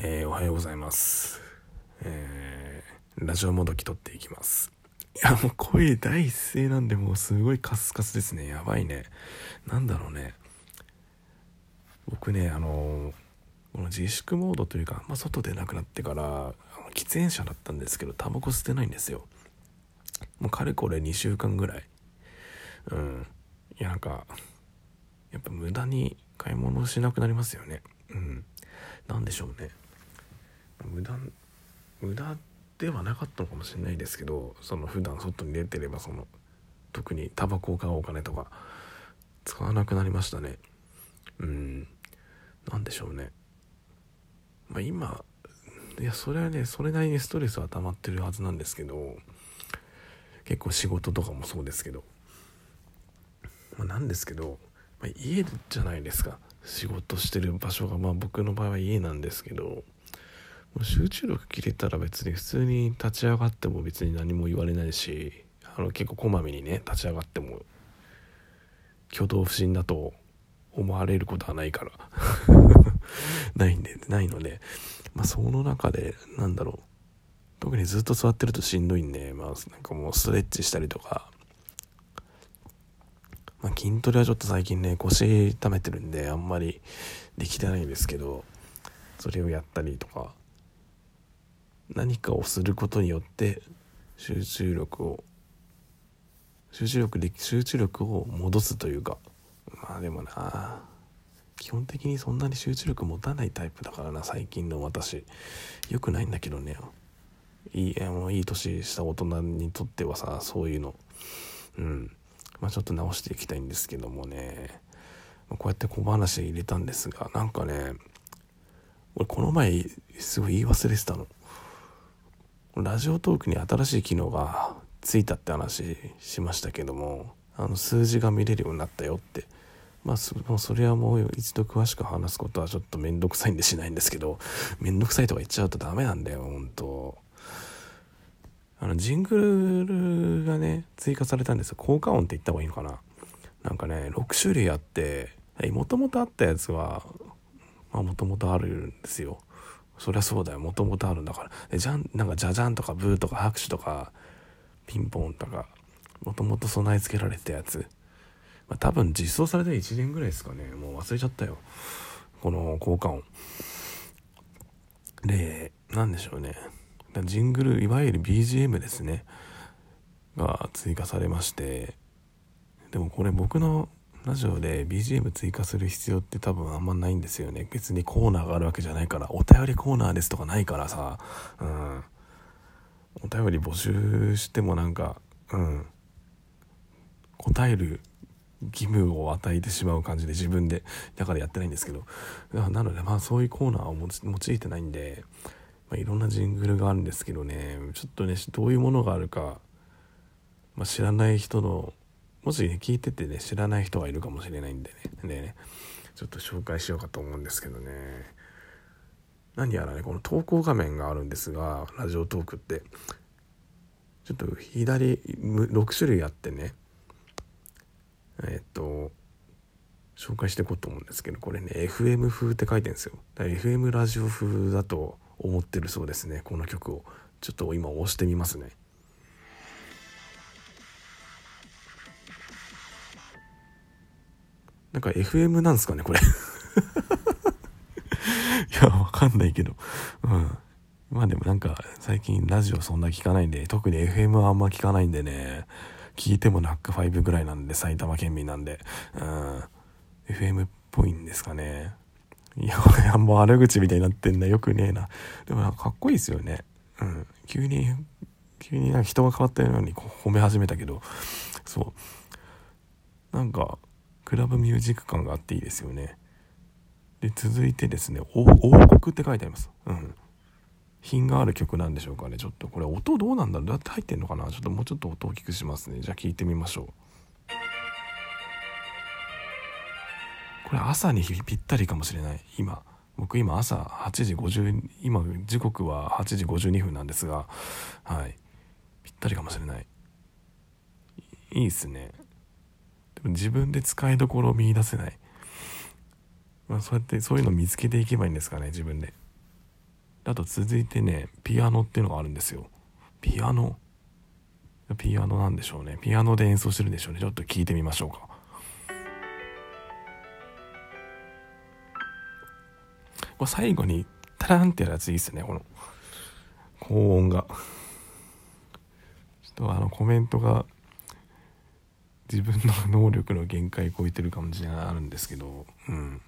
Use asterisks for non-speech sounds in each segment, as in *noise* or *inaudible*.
えー、おはようございます。えー、ラジオもどき撮っていきます。いや、もう声第一声なんで、もうすごいカスカスですね。やばいね。なんだろうね。僕ね、あの、この自粛モードというか、まあ、外出なくなってから、喫煙者だったんですけど、タバコ吸ってないんですよ。もうかれこれ2週間ぐらい。うん。いや、なんか、やっぱ無駄に買い物しなくなりますよね。うん。何でしょうね無駄無駄ではなかったのかもしれないですけどその普段外に出てればその特にタバコを買うお金とか使わなくなりましたね。うん。何でしょうね。まあ今いやそれはねそれなりにストレスは溜まってるはずなんですけど結構仕事とかもそうですけどまあなんですけど、まあ、家じゃないですか。仕事してる場所がまあ僕の場合は家なんですけどもう集中力切れたら別に普通に立ち上がっても別に何も言われないしあの結構こまめにね立ち上がっても挙動不審だと思われることはないから *laughs* ないんでないのでまあその中でなんだろう特にずっと座ってるとしんどいんでまあなんかもうストレッチしたりとかまあ、筋トレはちょっと最近ね腰痛めてるんであんまりできてないんですけどそれをやったりとか何かをすることによって集中力を集中力で集中力を戻すというかまあでもな基本的にそんなに集中力持たないタイプだからな最近の私。よくないんだけどね。いいあのいい年した大人にとってはさそういうの。うん。まあ、ちょっと直していきたいんですけどもね、こうやって小話入れたんですがなんかね俺この前すごい言い忘れてたの。ラジオトークに新しい機能がついたって話しましたけどもあの数字が見れるようになったよって。まあそれはもう一度詳しく話すことはちょっと面倒くさいんでしないんですけど面倒くさいとか言っちゃうとダメなんだよ本当あのジングルがね追加されたんですよ。効果音って言った方がいいのかな。なんかね6種類あってもともとあったやつはもともとあるんですよ。そりゃそうだよ。もともとあるんだから。じゃんなんかじゃじゃんとかブーとか拍手とかピンポンとかもともと備え付けられてたやつ、まあ、多分実装されて1年ぐらいですかね。もう忘れちゃったよ。この効果音。で何でしょうね。ジングルいわゆる BGM ですね。が追加されまして。でもこれ僕のラジオで BGM 追加する必要って多分あんまないんですよね。別にコーナーがあるわけじゃないからお便りコーナーですとかないからさ。うん。お便り募集してもなんかうん。答える義務を与えてしまう感じで自分でだからやってないんですけど。なのでまあそういうコーナーを用いてないんでまあ、いろんなジングルがあるんですけどね。ちょっとねどういうものがあるか、まあ、知らない人のもしね聞いててね知らない人がいるかもしれないんでね。でねちょっと紹介しようかと思うんですけどね。何やらねこの投稿画面があるんですがラジオトークって。ちょっと左6種類あってね。えっと紹介していこうと思うんですけどこれね FM 風って書いてるんですよ。だから FM ラジオ風だと思ってるそうですねこの曲を。ちょっと今押してみますね。なんか FM なんすかねこれ *laughs* いやわかんないけどうんまあでもなんか最近ラジオそんな聞かないんで特に FM はあんま聞かないんでね聞いてもナック5ぐらいなんで埼玉県民なんでうん FM っぽいんですかねいや、もう悪口みたいになってんだ。よくねえな。でもかっこいいですよね。うん。急に、急になんか人が変わったように褒め始めたけど、そう。なんか、クラブミュージック感があっていいですよね。で、続いてですね、王国って書いてあります。うん。品がある曲なんでしょうかね。ちょっとこれ音どうなんだろうどうやって入ってんのかなちょっともうちょっと音大きくしますね。じゃあ聞いてみましょう。これ朝にぴったりかもしれない今僕今朝8時50今時刻は8時52分なんですがはいぴったりかもしれないいいっすねでも自分で使いどころを見いだせない、まあ、そうやってそういうのを見つけていけばいいんですかね自分で。あと続いてねピアノっていうのがあるんですよ。ピアノ。ピアノなんでしょうね。ピアノで演奏してるんでしょうね。ちょっと聞いてみましょうか。これ最後にタランってやるやついいっすねこの。高音が。ちょっとあのコメントが自分の能力の限界超えてる感じがあるんですけどうん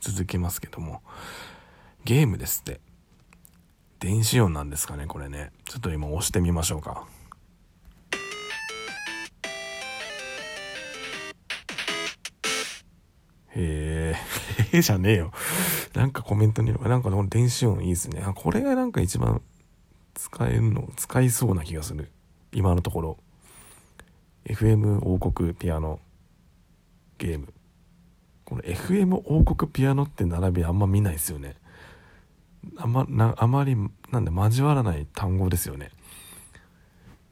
続けますけどもゲームですって電子音なんですかねこれねちょっと今押してみましょうかへえ、へえじゃねえよ。なんかコメントに、なんかこの電子音いいですね。あ、これがなんか一番使えるの、使いそうな気がする。今のところ。FM 王国ピアノゲーム。この FM 王国ピアノって並びあんま見ないですよね。あまなあまりなんで交わらない単語ですよね。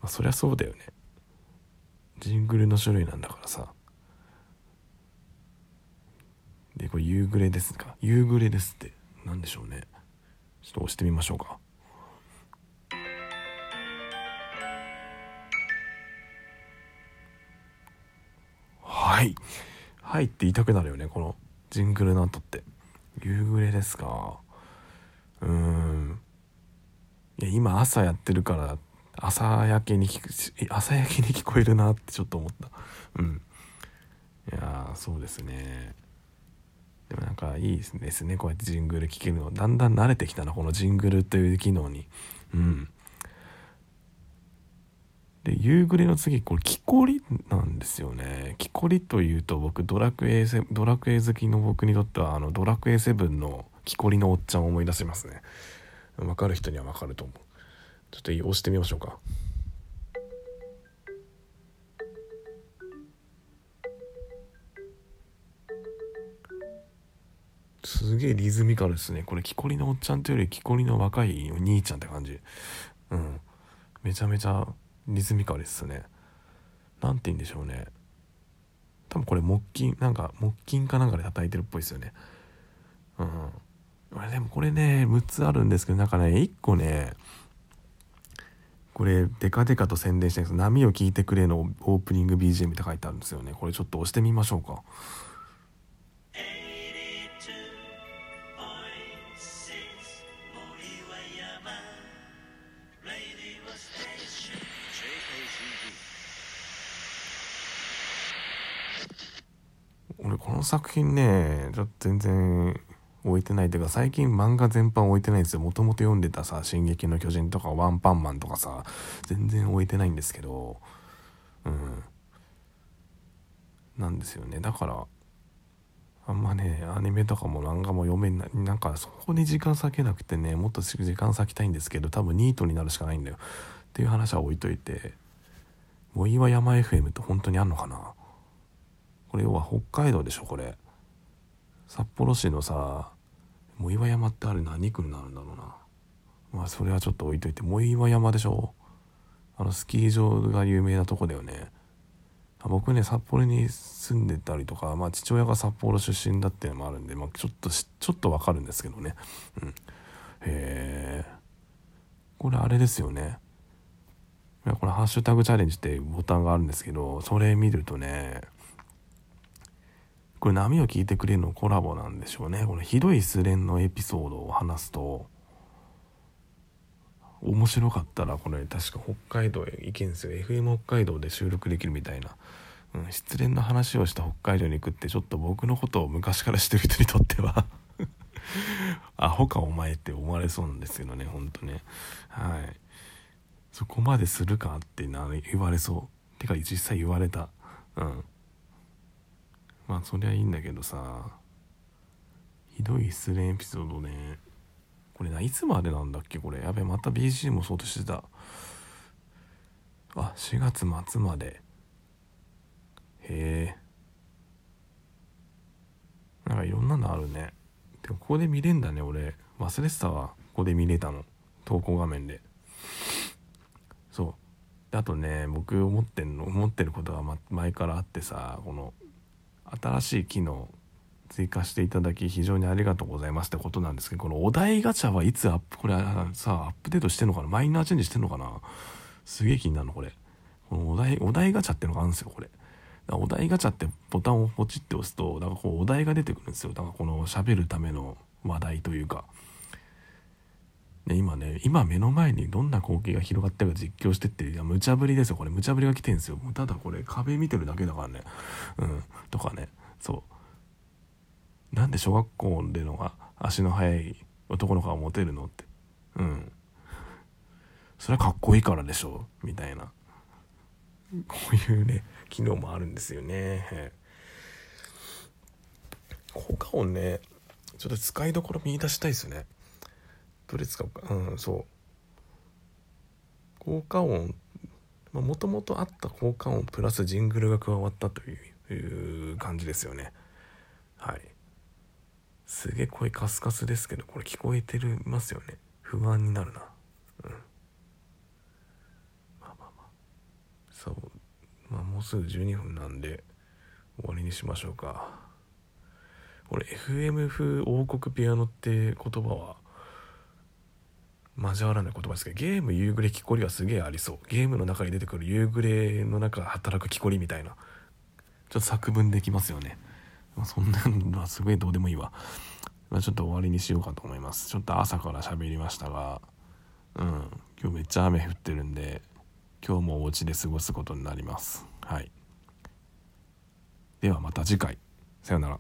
まあ、そりゃそうだよね。ジングルの種類なんだからさ。で、これ夕暮れですか夕暮れですって。何でしょうね。ちょっと押してみましょうか。はい。はいって言いたくなるよね、このジングルの後って。夕暮れですか。うーん。いや、今朝やってるから、朝焼けに聞く、朝焼けに聞こえるなってちょっと思った。うん。いやそうですね。でもなんかいいですねこうやってジングル聴けるのだんだん慣れてきたなこのジングルという機能にうんで夕暮れの次これ木こりなんですよね。木こりというと僕ドラクエドラクエ好きの僕にとってはあのドラクエ7の木こりのおっちゃんを思い出しますね。分かる人には分かると思う。ちょっと押してみましょうか。すげえリズミカルですね。これ木こりのおっちゃんというより木こりの若いお兄ちゃんって感じ。うん。めちゃめちゃリズミカルですね。何て言うんでしょうね。多分これ木琴なんか木琴かなんかで叩いてるっぽいですよね。うんでもこれね6つあるんですけどなんかね1個ねこれデカデカと宣伝してるんです波を聞いてくれのオープニング BGM って書いてあるんですよね。これちょっと押してみましょうか。作品ねちょっと全然置いてない。というか最近漫画全般置いてないんですよ。もともと読んでたさ「進撃の巨人」とか「ワンパンマン」とかさ全然置いてないんですけどうん。なんですよね。だからあんまねアニメとかも漫画も読めない。なんかそこに時間割けなくてねもっと時間割きたいんですけど多分ニートになるしかないんだよ。っていう話は置いといて。藻岩山 FM って本当にあんのかな？これ要は北海道でしょこれ。札幌市のさ藻岩山ってあれ何区になるんだろうな。まあそれはちょっと置いといて藻岩山でしょ。あのスキー場が有名なとこだよね。僕ね札幌に住んでたりとか、まあ、父親が札幌出身だっていうのもあるんで、まあ、ちょっとちょっとわかるんですけどね。うん。へえこれあれですよね。これ「ハッシュタグチャレンジ」ってボタンがあるんですけどそれ見るとねこれ波を聞いてくれるのコラボなんでしょうね。このひどい失恋のエピソードを話すと。面白かったらこれ確か北海道へ行けんすよ。FM 北海道で収録できるみたいな、うん、失恋の話をした北海道に行くってちょっと僕のことを昔から知ってる人にとっては。*laughs* アホかお前って思われそうなんですけどねほんとね。はい。そこまでするかってな言われそう。てか実際言われた。うん。まあそりゃいいんだけどさひどい失恋エピソードね。これないつまでなんだっけこれ。やべまた BG もそうとしてた。あ4月末まで。へえ。なんかいろんなのあるね。でもここで見れんだね俺。忘れてたわ。ここで見れたの。投稿画面で。そう。あとね僕思ってんの思ってることが前からあってさこの新しい機能追加していただき非常にありがとうございますってことなんですけどこのお題ガチャはいつアップこれさアップデートしてんのかな？マイナーチェンジしてんのかな？すげえ気になるのこれ。このお題お題ガチャってのがあるんですよこれ。お題ガチャってボタンをポチって押すとなんかこうお題が出てくるんですよ。だからこの喋るための話題というか。で今ね今目の前にどんな光景が広がってるか実況してっていや無茶ぶりですよ。これ無茶ぶりが来てんですよ。もうただこれ壁見てるだけだからね。うん。とかね。そう。なんで小学校でのが足の速い男の子がモテるのって。うん。それはかっこいいからでしょみたいな。こういうね機能もあるんですよね。効果音ねちょっと使いどころ見出したいですよね。どれ使うか。うんそう。効果音。もともとあった効果音プラスジングルが加わったという感じですよね。はい。すげえ声カスカスですけどこれ聞こえてるますよね。不安になるな。うん。まあまあまあ。そう。まあもうすぐ12分なんで終わりにしましょうか。これ FM 風王国ピアノって言葉は交わらない言葉ですけどゲーム夕暮れ木こりはすげえありそう。ゲームの中に出てくる夕暮れの中働く木こりみたいな。ちょっと作文できますよね、まあ、そんなのはすごいどうでもいいわ、まあ、ちょっと終わりにしようかと思います。ちょっと朝から喋りましたが。うん。今日めっちゃ雨降ってるんで今日もお家で過ごすことになります。はい。ではまた次回。さよなら。